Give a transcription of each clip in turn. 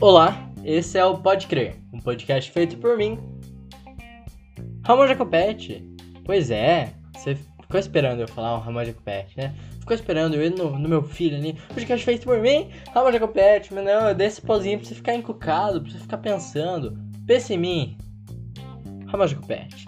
Olá, esse é o Pode Crer, um podcast feito por mim, Ramon Jacopete. Pois é, você ficou esperando eu falar o Ramon Jacopete, né? Ficou esperando eu ir no, no meu filho ali, podcast feito por mim, Ramon Jacopete, mas não, eu dei esse pauzinho pra você ficar encucado, pra você ficar pensando. Pense em mim, Ramon Jacopete.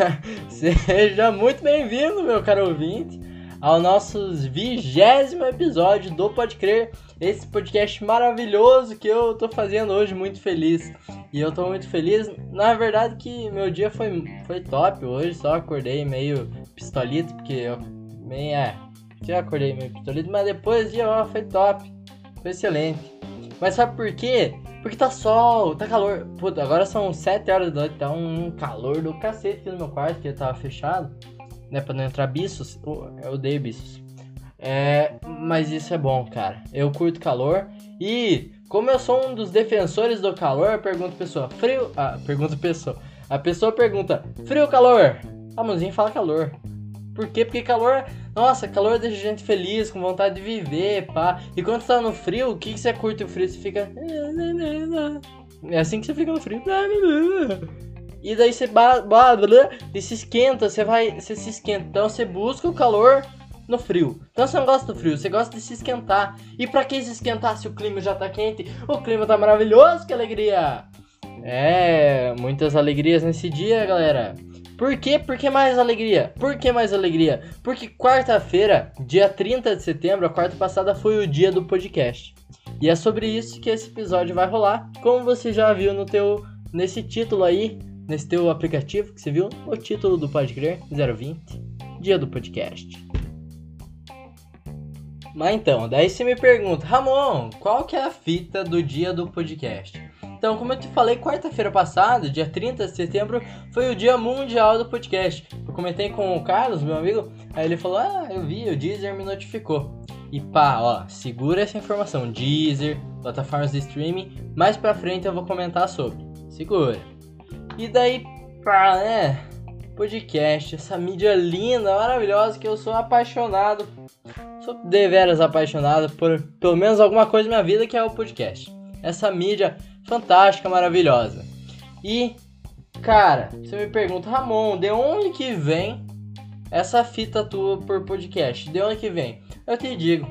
Seja muito bem-vindo, meu caro ouvinte, ao nosso vigésimo episódio do Pode Crer, esse podcast maravilhoso que eu tô fazendo hoje, muito feliz. E eu tô muito feliz, na verdade que meu dia foi, foi top hoje, só acordei meio pistolito, porque eu meio, é, já acordei meio pistolito, mas depois o dia ó, foi top, foi excelente. Mas sabe por quê? Porque tá sol, tá calor. Puta, agora são 7 horas da noite, tá um calor do cacete aqui no meu quarto, que tava fechado, né, pra não entrar bichos. Eu odeio bichos. É, mas isso é bom, cara. Eu curto calor e como eu sou um dos defensores do calor, eu pergunto pessoa, frio? Ah, pergunto pessoa. A pessoa pergunta, frio ou calor? A mãozinha fala calor. Por quê? Porque calor, nossa, calor deixa a gente feliz, com vontade de viver, pá. E quando tá no frio, o que, que você curte o frio? Você fica. É assim que você fica no frio. E daí você e se esquenta, você vai. Você se esquenta. Então você busca o calor no frio. Então você não gosta do frio, você gosta de se esquentar. E para que se esquentar se o clima já tá quente? O clima tá maravilhoso, que alegria! É, muitas alegrias nesse dia, galera. Por quê? Por que mais alegria? Por que mais alegria? Porque quarta-feira, dia 30 de setembro, a quarta passada, foi o dia do podcast. E é sobre isso que esse episódio vai rolar. Como você já viu no teu nesse título aí, nesse teu aplicativo que você viu, o título do Pode Crer 020, dia do podcast. Mas então, daí você me pergunta, Ramon, qual que é a fita do dia do podcast? Então, como eu te falei, quarta-feira passada, dia 30 de setembro, foi o dia mundial do podcast. Eu comentei com o Carlos, meu amigo, aí ele falou, ah, eu vi, o Deezer me notificou. E pá, ó, segura essa informação, Deezer, plataformas de streaming, mais pra frente eu vou comentar sobre. Segura. E daí, pá, né, podcast, essa mídia linda, maravilhosa, que eu sou apaixonado Sou deveras apaixonado por pelo menos alguma coisa na minha vida que é o podcast. Essa mídia fantástica, maravilhosa. E, cara, você me pergunta, Ramon, de onde que vem essa fita tua por podcast? De onde que vem? Eu te digo,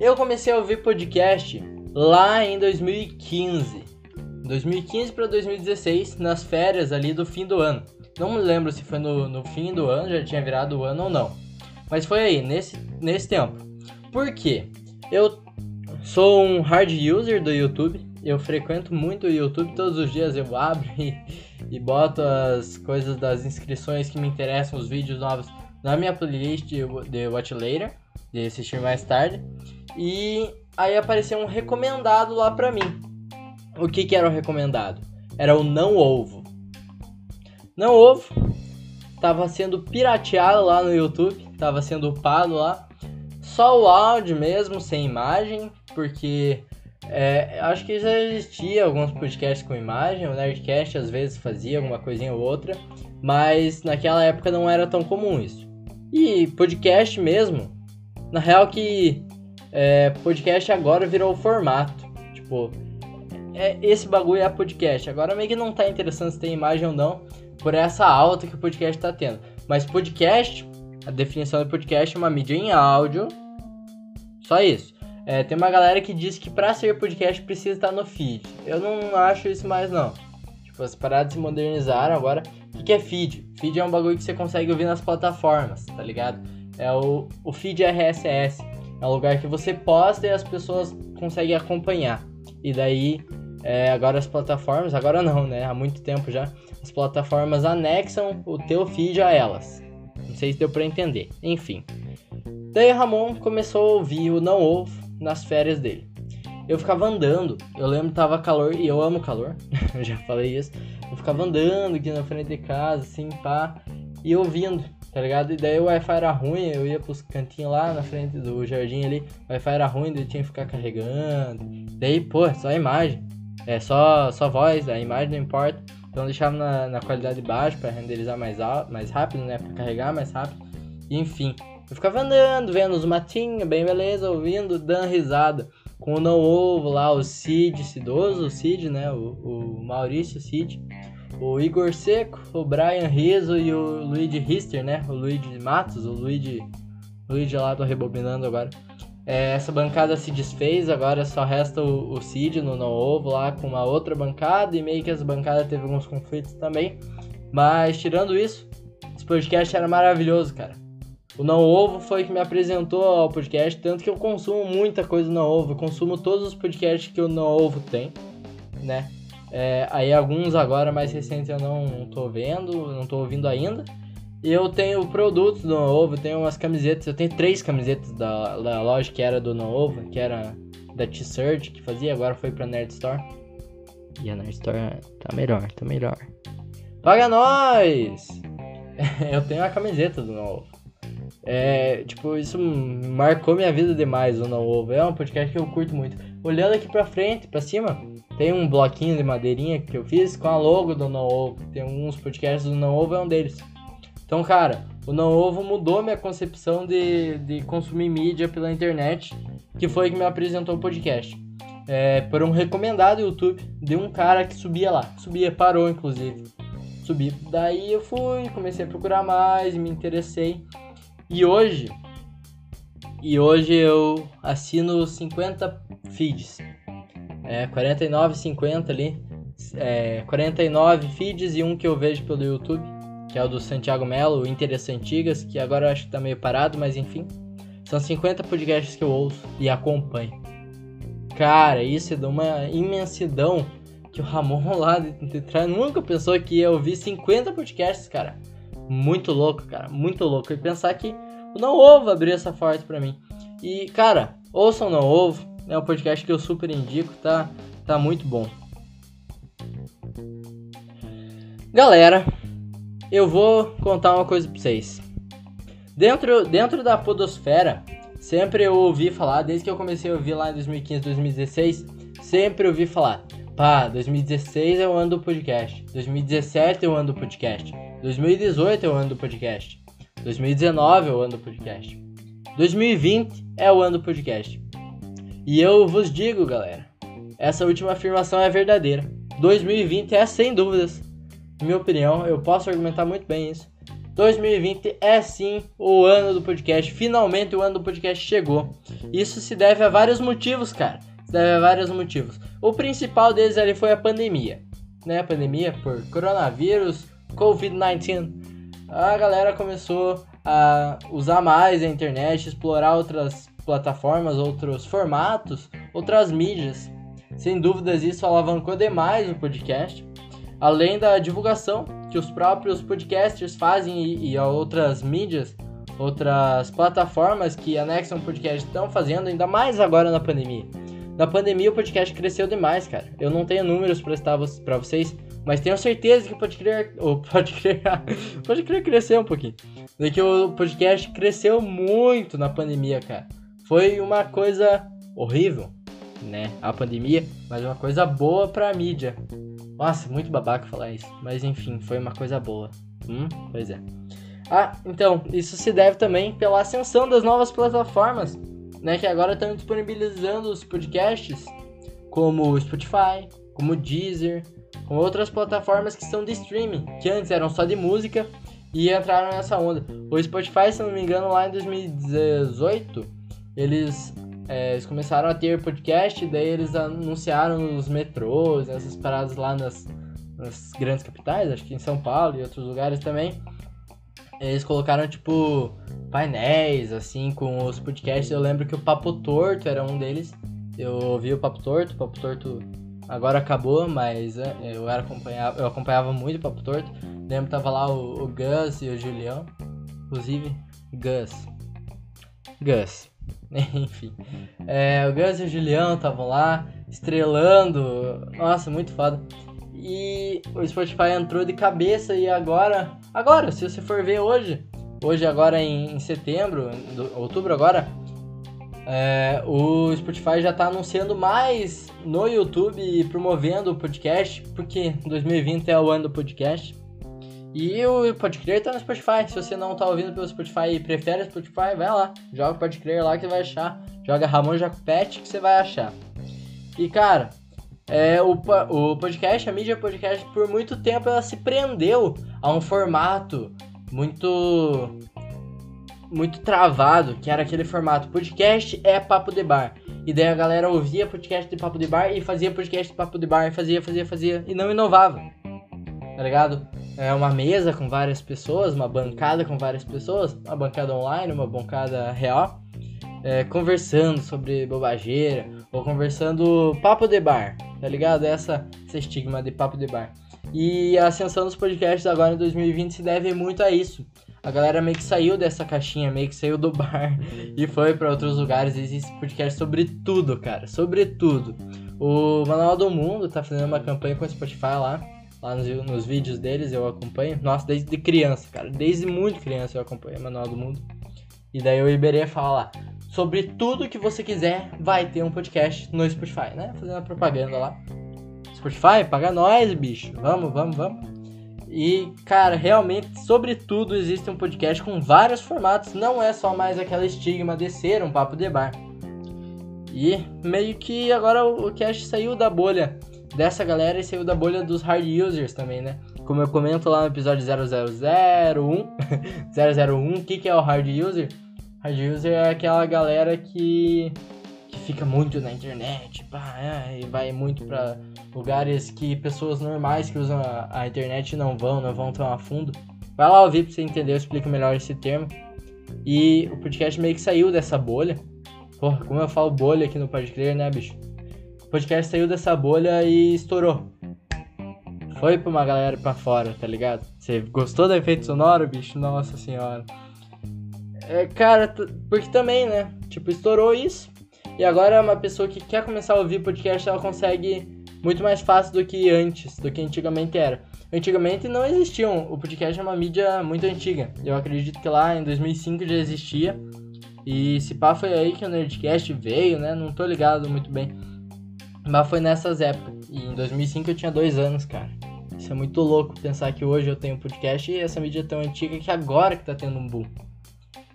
eu comecei a ouvir podcast lá em 2015. 2015 para 2016, nas férias ali do fim do ano. Não me lembro se foi no, no fim do ano, já tinha virado o ano ou não. Mas foi aí, nesse, nesse tempo. Por quê? Eu sou um hard user do YouTube. Eu frequento muito o YouTube, todos os dias eu abro e, e boto as coisas das inscrições que me interessam, os vídeos novos na minha playlist de Watch Later, de assistir mais tarde. E aí apareceu um recomendado lá pra mim. O que, que era o recomendado? Era o Não Ovo. Não Ovo tava sendo pirateado lá no YouTube, tava sendo upado lá só o áudio mesmo, sem imagem, porque é, acho que já existia alguns podcasts com imagem, o Nerdcast às vezes fazia alguma coisinha ou outra, mas naquela época não era tão comum isso. E podcast mesmo, na real que é, podcast agora virou o formato, tipo, é, esse bagulho é podcast, agora meio que não tá interessante se tem imagem ou não, por essa alta que o podcast tá tendo. Mas podcast, a definição do podcast é uma mídia em áudio só isso. É, tem uma galera que diz que pra ser podcast precisa estar no feed. Eu não acho isso mais não. Tipo, as paradas se modernizaram agora. O que, que é feed? Feed é um bagulho que você consegue ouvir nas plataformas, tá ligado? É o, o feed RSS. É um lugar que você posta e as pessoas conseguem acompanhar. E daí, é, agora as plataformas, agora não, né? Há muito tempo já, as plataformas anexam o teu feed a elas. Não sei se deu pra entender. Enfim. Daí Ramon começou a ouvir o Não Ovo nas férias dele. Eu ficava andando, eu lembro que tava calor, e eu amo calor, eu já falei isso. Eu ficava andando aqui na frente de casa, assim, pá, e ouvindo, tá ligado? E daí o Wi-Fi era ruim, eu ia pros cantinhos lá na frente do jardim ali, o Wi-Fi era ruim, daí tinha que ficar carregando. Daí, pô, só a imagem, é só, só voz, a imagem não importa. Então deixava na, na qualidade baixa para renderizar mais, mais rápido, né? Pra carregar mais rápido. E, enfim, eu ficava andando, vendo os matinhos, bem beleza, ouvindo, dando risada. com o Não Ovo lá, o Cid Cidoso, o Cid, né? O, o Maurício Cid, o Igor Seco, o Brian Rizzo e o Luigi Rister, né? O Luigi Matos, o Luigi, Luigi lá, tô rebobinando agora. É, essa bancada se desfez, agora só resta o, o Cid no Não Ovo lá com uma outra bancada e meio que essa bancada teve alguns conflitos também. Mas tirando isso, esse podcast era maravilhoso, cara. O Não Ovo foi que me apresentou ao podcast, tanto que eu consumo muita coisa no Não Ovo, eu consumo todos os podcasts que o Não Ovo tem, né? É, aí alguns agora mais recentes eu não, tô vendo, não tô ouvindo ainda. E eu tenho produtos do Não Ovo, tenho umas camisetas, eu tenho três camisetas da, da loja que era do Não Ovo, que era da T-Search que fazia, agora foi pra Nerd Store. E a Nerd Store tá melhor, tá melhor. Paga nós! eu tenho a camiseta do Não Ovo. É, tipo, isso marcou minha vida demais, o Não Ovo. É um podcast que eu curto muito. Olhando aqui pra frente, pra cima, tem um bloquinho de madeirinha que eu fiz com a logo do Não Ovo. Tem alguns podcasts do Não Ovo, é um deles. Então, cara, o Não Ovo mudou minha concepção de, de consumir mídia pela internet, que foi que me apresentou o podcast. É, por um recomendado YouTube de um cara que subia lá. Subia, parou inclusive. Subi. Daí eu fui, comecei a procurar mais, me interessei. E hoje, e hoje eu assino 50 feeds. É, 49, 50 ali. É, 49 feeds e um que eu vejo pelo YouTube, que é o do Santiago Melo, o Interessantigas, que agora eu acho que tá meio parado, mas enfim. São 50 podcasts que eu ouço e acompanho. Cara, isso é de uma imensidão que o Ramon lá de nunca pensou que ia ouvir 50 podcasts, cara. Muito louco, cara. Muito louco. E pensar que o Não Ovo abriu essa porta pra mim. E, cara, ouçam Não Ovo. É um podcast que eu super indico, tá? Tá muito bom. Galera, eu vou contar uma coisa pra vocês. Dentro, dentro da podosfera, sempre eu ouvi falar, desde que eu comecei a ouvir lá em 2015, 2016, sempre ouvi falar, pá, 2016 é o ano do podcast, 2017 é o ano do podcast, 2018 é o ano do podcast. 2019 é o ano do podcast. 2020 é o ano do podcast. E eu vos digo, galera, essa última afirmação é verdadeira. 2020 é sem dúvidas, minha opinião, eu posso argumentar muito bem isso. 2020 é sim o ano do podcast. Finalmente o ano do podcast chegou. Isso se deve a vários motivos, cara. Se deve a vários motivos. O principal deles ali foi a pandemia, né? A pandemia por coronavírus, Covid-19, a galera começou a usar mais a internet, explorar outras plataformas, outros formatos, outras mídias. Sem dúvidas, isso alavancou demais o podcast, além da divulgação que os próprios podcasters fazem e, e outras mídias, outras plataformas que anexam o podcast estão fazendo, ainda mais agora na pandemia. Na pandemia o podcast cresceu demais, cara. Eu não tenho números para vocês, mas tenho certeza que pode crer, ou pode crer, pode crer crescer um pouquinho. De que o podcast cresceu muito na pandemia, cara. Foi uma coisa horrível, né? A pandemia, mas uma coisa boa pra mídia. Nossa, muito babaca falar isso. Mas enfim, foi uma coisa boa. Hum, pois é. Ah, então, isso se deve também pela ascensão das novas plataformas, né? Que agora estão disponibilizando os podcasts, como o Spotify, como o Deezer, com outras plataformas que são de streaming, que antes eram só de música e entraram nessa onda. O Spotify, se não me engano, lá em 2018, eles, é, eles começaram a ter podcast, daí eles anunciaram nos metrôs, nessas paradas lá nas, nas grandes capitais, acho que em São Paulo e outros lugares também. Eles colocaram, tipo, painéis, assim, com os podcasts. Eu lembro que o Papo Torto era um deles. Eu ouvi o Papo Torto, o Papo Torto Agora acabou, mas é, eu, era acompanhava, eu acompanhava muito o Papo Torto. Lembro que tava lá o, o Gus e o Julião. Inclusive, Gus. Gus. Enfim. É, o Gus e o Julião estavam lá, estrelando. Nossa, muito foda. E o Spotify entrou de cabeça e agora. Agora, se você for ver hoje, hoje agora em, em setembro, outubro agora, é, o Spotify já está anunciando mais no YouTube promovendo o podcast, porque 2020 é o ano do podcast. E o Pode Crer tá no Spotify. Se você não tá ouvindo pelo Spotify e prefere o Spotify, vai lá. Joga o Pode Crer lá que você vai achar. Joga Ramon Jacopete que você vai achar. E cara, é, o, o podcast, a mídia podcast, por muito tempo ela se prendeu a um formato muito muito travado, que era aquele formato podcast é papo de bar. E daí a galera ouvia podcast de papo de bar e fazia podcast de papo de bar, e fazia, fazia, fazia e não inovava. Tá ligado? É uma mesa com várias pessoas, uma bancada com várias pessoas, uma bancada online, uma bancada real, é, conversando sobre bobageira, ou conversando papo de bar, tá ligado? Essa, esse estigma de papo de bar. E a ascensão dos podcasts agora em 2020 se deve muito a isso. A galera meio que saiu dessa caixinha, meio que saiu do bar e foi para outros lugares. Existe podcast sobre tudo, cara, sobre tudo. O Manual do Mundo tá fazendo uma campanha com o Spotify lá, lá nos, nos vídeos deles eu acompanho. Nossa, desde criança, cara, desde muito criança eu acompanho o Manual do Mundo. E daí o Iberê fala lá, sobre tudo que você quiser, vai ter um podcast no Spotify, né? Fazendo a propaganda lá. Spotify, paga nós, bicho. Vamos, vamos, vamos. E, cara, realmente, sobretudo, existe um podcast com vários formatos. Não é só mais aquela estigma de ser um papo de bar. E meio que agora o cast saiu da bolha dessa galera e saiu da bolha dos hard users também, né? Como eu comento lá no episódio 0001, 001, o que, que é o hard user? Hard user é aquela galera que, que fica muito na internet, pá, é, e vai muito para lugares que pessoas normais que usam a, a, internet não vão, não vão tão a fundo. Vai lá ouvir pra você entender, eu explico melhor esse termo. E o podcast meio que saiu dessa bolha. Porra, como eu falo bolha aqui no Pode Crer, né, bicho? O podcast saiu dessa bolha e estourou. Foi pra uma galera pra fora, tá ligado? Você gostou do efeito sonoro, bicho? Nossa senhora. É, cara, porque também, né? Tipo, estourou isso. E agora uma pessoa que quer começar a ouvir podcast, ela consegue muito mais fácil do que antes, do que antigamente era. Antigamente não existiam, o podcast é uma mídia muito antiga. Eu acredito que lá em 2005 já existia. E se pá foi aí que o Nerdcast veio, né? Não tô ligado muito bem. Mas foi nessas épocas. E em 2005 eu tinha dois anos, cara. Isso é muito louco pensar que hoje eu tenho podcast e essa mídia é tão antiga que agora que tá tendo um boom.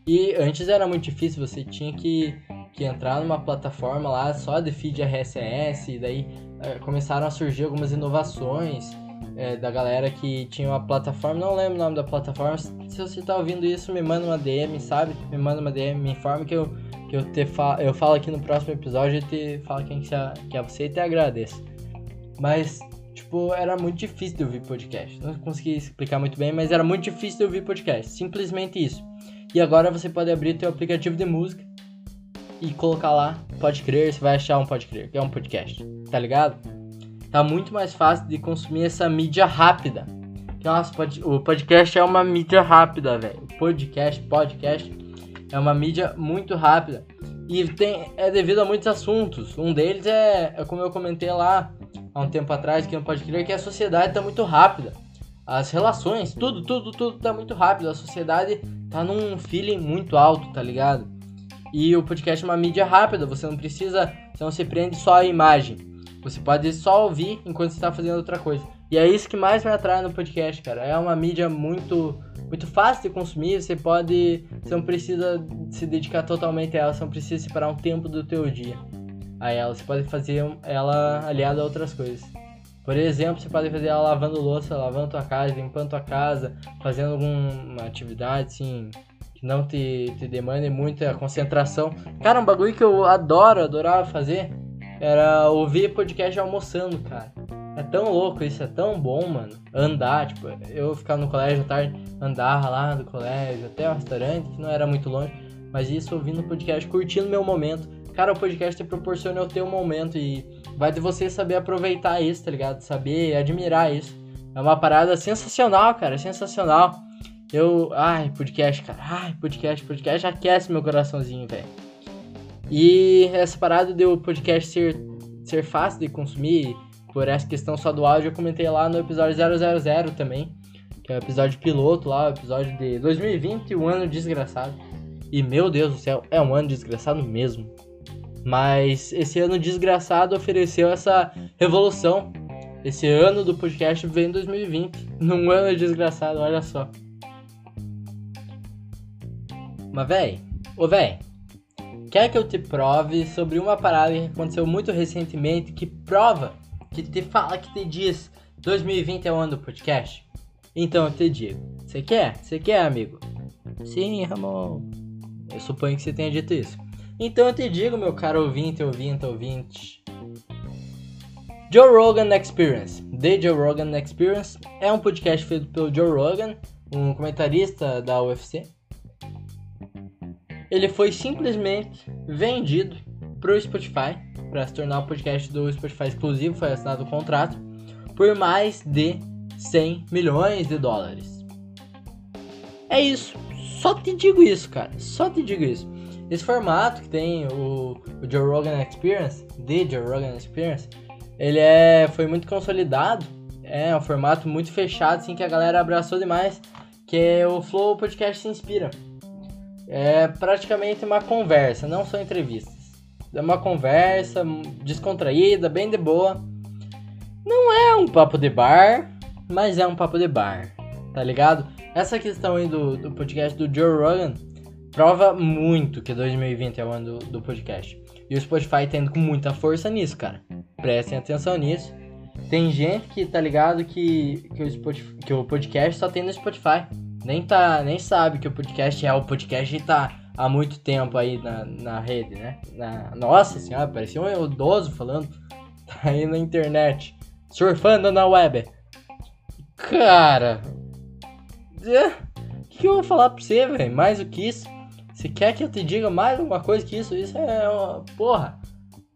E antes era muito difícil, você tinha que, que entrar numa plataforma lá só de feed RSS, e daí é, começaram a surgir algumas inovações é, da galera que tinha uma plataforma, não lembro o nome da plataforma, se você tá ouvindo isso, me manda uma DM, sabe? Me manda uma DM, me informa que eu, que eu, te fa eu falo aqui no próximo episódio e te falo quem que é, que é você e te agradeço. Mas, tipo, era muito difícil de ouvir podcast. Não consegui explicar muito bem, mas era muito difícil de ouvir podcast. Simplesmente isso. E agora você pode abrir teu aplicativo de música e colocar lá, pode crer, você vai achar um pode crer, que é um podcast, tá ligado? Tá muito mais fácil de consumir essa mídia rápida. Nossa, o podcast é uma mídia rápida, velho. Podcast, podcast é uma mídia muito rápida. E tem, é devido a muitos assuntos. Um deles é, é como eu comentei lá há um tempo atrás, que não pode crer, que a sociedade tá muito rápida as relações, tudo, tudo, tudo tá muito rápido. A sociedade tá num feeling muito alto, tá ligado? E o podcast é uma mídia rápida, você não precisa, você não se prende só à imagem. Você pode só ouvir enquanto você tá fazendo outra coisa. E é isso que mais me atrai no podcast, cara. É uma mídia muito muito fácil de consumir, você pode, você não precisa se dedicar totalmente a ela, você não precisa separar um tempo do teu dia a ela, você pode fazer ela aliada a outras coisas. Por exemplo, você pode fazer ela lavando louça, lavando tua casa, limpando tua casa, fazendo alguma atividade assim que não te, te demande muita concentração. Cara, um bagulho que eu adoro, adorava fazer era ouvir podcast almoçando, cara. É tão louco isso, é tão bom, mano. Andar, tipo, eu ficar no colégio à tarde, andar lá do colégio até o restaurante, que não era muito longe, mas isso ouvindo podcast, curtindo meu momento. Cara, o podcast te proporciona eu ter um momento e vai de você saber aproveitar isso, tá ligado? Saber admirar isso. É uma parada sensacional, cara, sensacional. Eu, ai, podcast, cara, ai, podcast, podcast aquece meu coraçãozinho, velho. E essa parada de o podcast ser, ser fácil de consumir, por essa questão só do áudio, eu comentei lá no episódio 000 também, que é o episódio piloto lá, o episódio de 2020, um ano desgraçado. E meu Deus do céu, é um ano desgraçado mesmo. Mas esse ano desgraçado ofereceu essa revolução Esse ano do podcast veio em 2020. Num ano desgraçado, olha só. Mas, véi, ô véi, quer que eu te prove sobre uma parada que aconteceu muito recentemente que prova, que te fala, que te diz 2020 é o ano do podcast? Então eu te digo. Você quer? Você quer, amigo? Sim, Ramon. Eu suponho que você tenha dito isso. Então eu te digo, meu caro ouvinte, ouvinte, ouvinte. Joe Rogan Experience. The Joe Rogan Experience é um podcast feito pelo Joe Rogan, um comentarista da UFC. Ele foi simplesmente vendido pro Spotify para se tornar um podcast do Spotify exclusivo, foi assinado o contrato por mais de 100 milhões de dólares. É isso. Só te digo isso, cara. Só te digo isso. Esse formato que tem o, o Joe Rogan Experience, The Joe Rogan Experience, ele é, foi muito consolidado. É um formato muito fechado, assim, que a galera abraçou demais. Que é o Flow Podcast se inspira. É praticamente uma conversa, não são entrevistas. É uma conversa descontraída, bem de boa. Não é um papo de bar, mas é um papo de bar, tá ligado? Essa questão aí do, do podcast do Joe Rogan prova muito que 2020 é o ano do, do podcast. E o Spotify tendo com muita força nisso, cara. Prestem atenção nisso. Tem gente que tá ligado que, que, o, Spotify, que o podcast só tem no Spotify. Nem, tá, nem sabe que o podcast é o podcast tá há muito tempo aí na, na rede, né? Na, nossa senhora, parecia um idoso falando. Tá aí na internet. Surfando na web. Cara. O que, que eu vou falar pra você, velho? Mais do que isso? Você quer que eu te diga mais alguma coisa que isso? Isso é uma. Porra.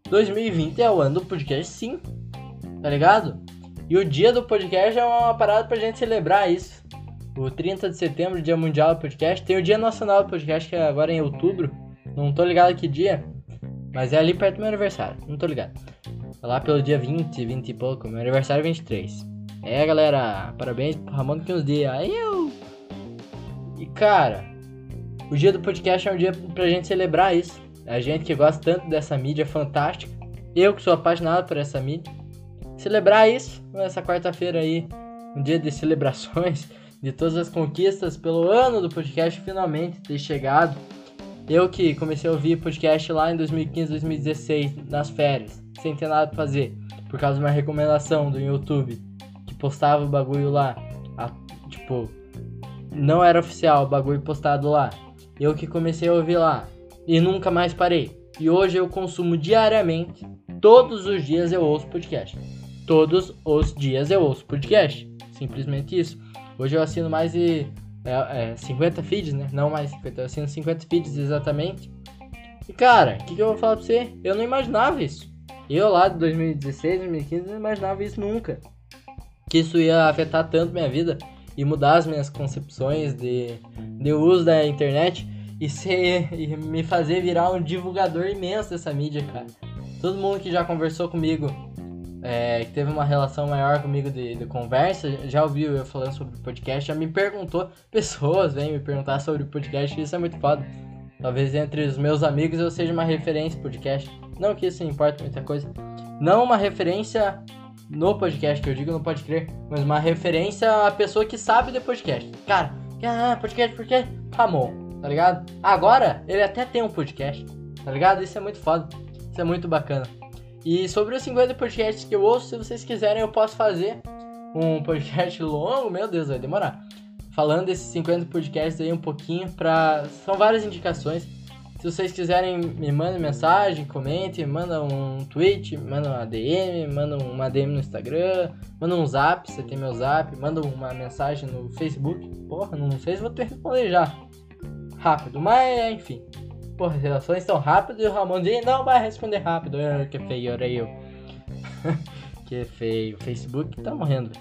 2020 é o ano do podcast, sim. Tá ligado? E o dia do podcast é uma parada pra gente celebrar isso. O 30 de setembro, dia mundial do podcast. Tem o dia nacional do podcast, que é agora em outubro. Não tô ligado que dia. Mas é ali perto do meu aniversário. Não tô ligado. Lá pelo dia 20, 20 e pouco. Meu aniversário é 23. É, galera, parabéns pro Ramon que uns dias. Aí eu. E cara, o dia do podcast é um dia pra gente celebrar isso. A gente que gosta tanto dessa mídia fantástica. Eu que sou apaixonado por essa mídia. Celebrar isso nessa quarta-feira aí. Um dia de celebrações de todas as conquistas pelo ano do podcast finalmente ter chegado. Eu que comecei a ouvir podcast lá em 2015, 2016, nas férias, sem ter nada pra fazer, por causa de uma recomendação do YouTube postava o bagulho lá. A, tipo, não era oficial o bagulho postado lá. Eu que comecei a ouvir lá. E nunca mais parei. E hoje eu consumo diariamente. Todos os dias eu ouço podcast. Todos os dias eu ouço podcast. Simplesmente isso. Hoje eu assino mais de é, é, 50 feeds, né? Não mais 50, eu assino 50 feeds exatamente. E cara, o que, que, eu vou falar pra você? Eu não imaginava isso. Eu lá de 2016, 2015, não imaginava isso nunca que isso ia afetar tanto minha vida e mudar as minhas concepções de, de uso da internet e, ser, e me fazer virar um divulgador imenso dessa mídia, cara. Todo mundo que já conversou comigo, é, que teve uma relação maior comigo de, de, conversa, já ouviu eu falando sobre podcast, já me perguntou, pessoas vêm me perguntar sobre podcast, isso é muito foda. Talvez entre os meus amigos eu seja uma referência podcast. Não que isso importa muita coisa. Não uma referência no podcast, que eu digo não pode crer, mas uma referência à pessoa que sabe de podcast. Cara, ah, podcast, podcast, Ramon, tá ligado? Agora, ele até tem um podcast, tá ligado? Isso é muito foda, isso é muito bacana. E sobre os 50 podcasts que eu ouço, se vocês quiserem, eu posso fazer um podcast longo, meu Deus, vai demorar. Falando desses 50 podcasts aí um pouquinho pra... São várias indicações se vocês quiserem, me mandem mensagem, comente, manda um tweet, manda uma DM, manda uma DM no Instagram, manda um zap, você tem meu zap, manda uma mensagem no Facebook. Porra, não sei se vou ter que responder já. Rápido, mas enfim. Porra, as relações estão rápidas e o Ramon diz, não vai responder rápido. Ah, que feio, era eu. que feio. Facebook tá morrendo.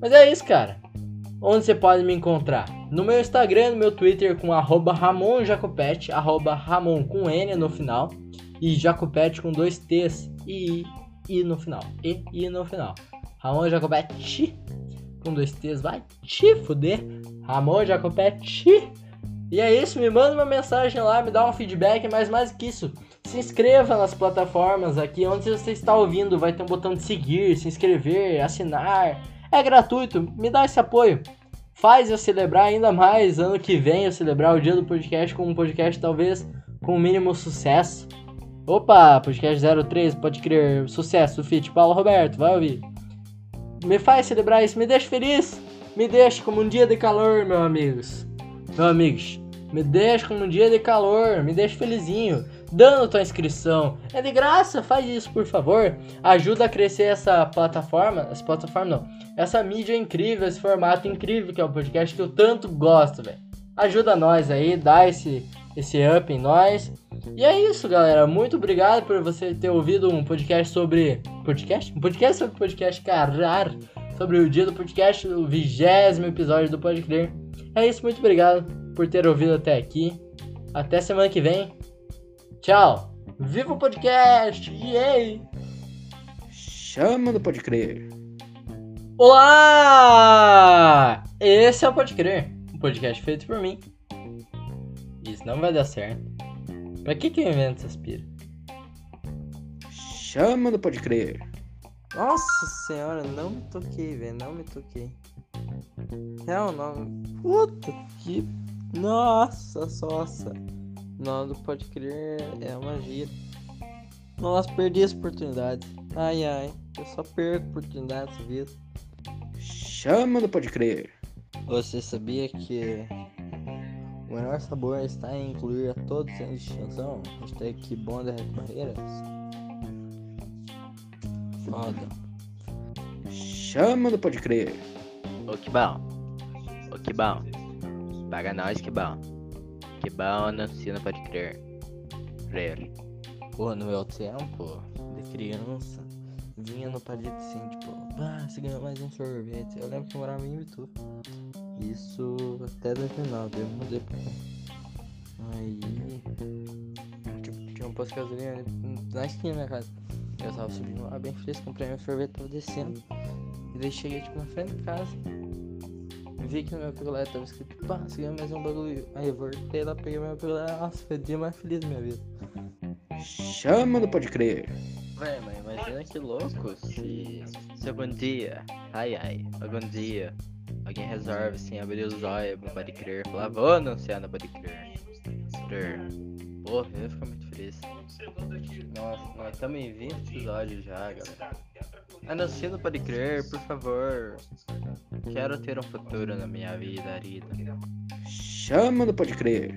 Mas é isso, cara. Onde você pode me encontrar? No meu Instagram, no meu Twitter com arroba Ramon arroba Ramon com N no final e Jacopete com dois T's e I no final. E I no final. Ramon Jacopete com dois T's, vai te fuder. Ramon Jacopete. E é isso, me manda uma mensagem lá, me dá um feedback, mas mais que isso, se inscreva nas plataformas aqui onde você está ouvindo. Vai ter um botão de seguir, se inscrever, assinar. É gratuito, me dá esse apoio. Faz eu celebrar ainda mais ano que vem, eu celebrar o dia do podcast com um podcast talvez com o mínimo sucesso. Opa, podcast 03, pode crer, sucesso, fit, Paulo Roberto, vai ouvir. Me faz celebrar isso, me deixa feliz, me deixa como um dia de calor, meus amigos. Meus amigos, me deixa como um dia de calor, me deixa felizinho, dando tua inscrição. É de graça, faz isso, por favor. Ajuda a crescer essa plataforma, essa plataforma não, essa mídia incrível, esse formato incrível que é o podcast que eu tanto gosto, velho. Ajuda nós aí, dá esse, esse up em nós. E é isso, galera. Muito obrigado por você ter ouvido um podcast sobre. Podcast? Um podcast sobre podcast, caralho. Sobre o dia do podcast, o vigésimo episódio do Pode Crer. É isso, muito obrigado por ter ouvido até aqui. Até semana que vem. Tchau. Viva o podcast! Yay! Chama do Pode Crer. Olá! Esse é o Pode Crer, um podcast feito por mim. Isso não vai dar certo. Pra que que eu invento essas piras? Chama do Pode Crer. Nossa senhora, não me toquei, velho. Não me toquei. Real não. Puta que. Nossa, sossa. Não, Pode Crer é magia. Nossa, perdi essa oportunidade. Ai, ai. Eu só perco oportunidades, vida. Chama do Pode Crer. Você sabia que o melhor sabor está em incluir a todos sem distinção? Hashtag que bom derrete barreiras. Foda. Chama do Pode Crer. Ô que bom. Ô que bom. Paga nós que bom. Que bom anuncia no Pode Crer. Crer. Pô, no meu tempo de criança, vinha no palito assim, tipo, ah, você ganhou mais um sorvete. Eu lembro que eu morava em Itu. Isso até 2009, eu mudei pra cá. Aí, tipo, tinha um posto de gasolina na esquina da minha casa. Eu tava subindo lá bem feliz, comprei meu sorvete, tava descendo. E daí cheguei, tipo, na frente da casa. Vi que no meu picolé tava escrito, pá, você ganhou mais um bagulho. Aí eu voltei lá, peguei meu picolé, nossa, foi o dia mais feliz da minha vida. Chama do Pode Crer. Véi, mas imagina que louco se, se algum dia, ai ai, algum dia, alguém resolve assim abrir os olhos pro Pode Crer, falar, vou anunciar no Pode Crer. Crer. Porra, eu ia ficar muito feliz. Nossa, nós estamos em 20 episódios já, galera. Anuncia no Pode Crer, por favor. Quero ter um futuro na minha vida, Arida. Chama do Pode Crer.